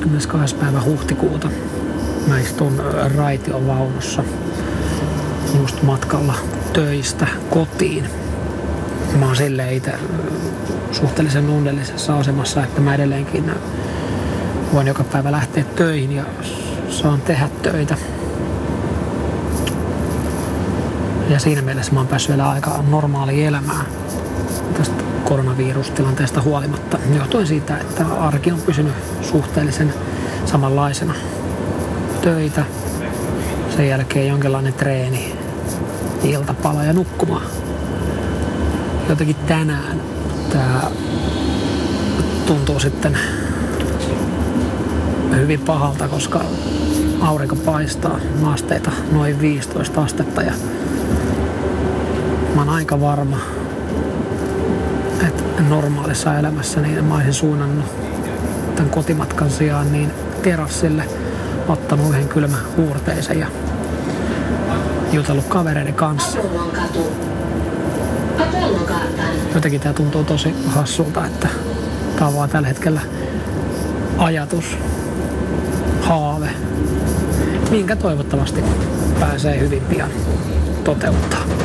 22. päivä huhtikuuta mä istun raition vaunussa just matkalla töistä kotiin. Mä oon silleen itse suhteellisen onnellisessa asemassa, että mä edelleenkin voin joka päivä lähteä töihin ja saan tehdä töitä. Ja siinä mielessä mä oon päässyt vielä aika normaali elämää tästä koronavirustilanteesta huolimatta. Johtuen siitä, että arki on pysynyt suhteellisen samanlaisena. Töitä, sen jälkeen jonkinlainen treeni, iltapala ja nukkumaan. Jotenkin tänään tämä tuntuu sitten hyvin pahalta, koska aurinko paistaa maasteita noin 15 astetta ja mä oon aika varma, normaalissa elämässä niin mä olisin suunnannut tämän kotimatkan sijaan niin terassille, ottanut yhden kylmän huurteisen ja jutellut kavereiden kanssa. Jotenkin tämä tuntuu tosi hassulta, että tämä on vaan tällä hetkellä ajatus, haave, minkä toivottavasti pääsee hyvin pian toteuttaa.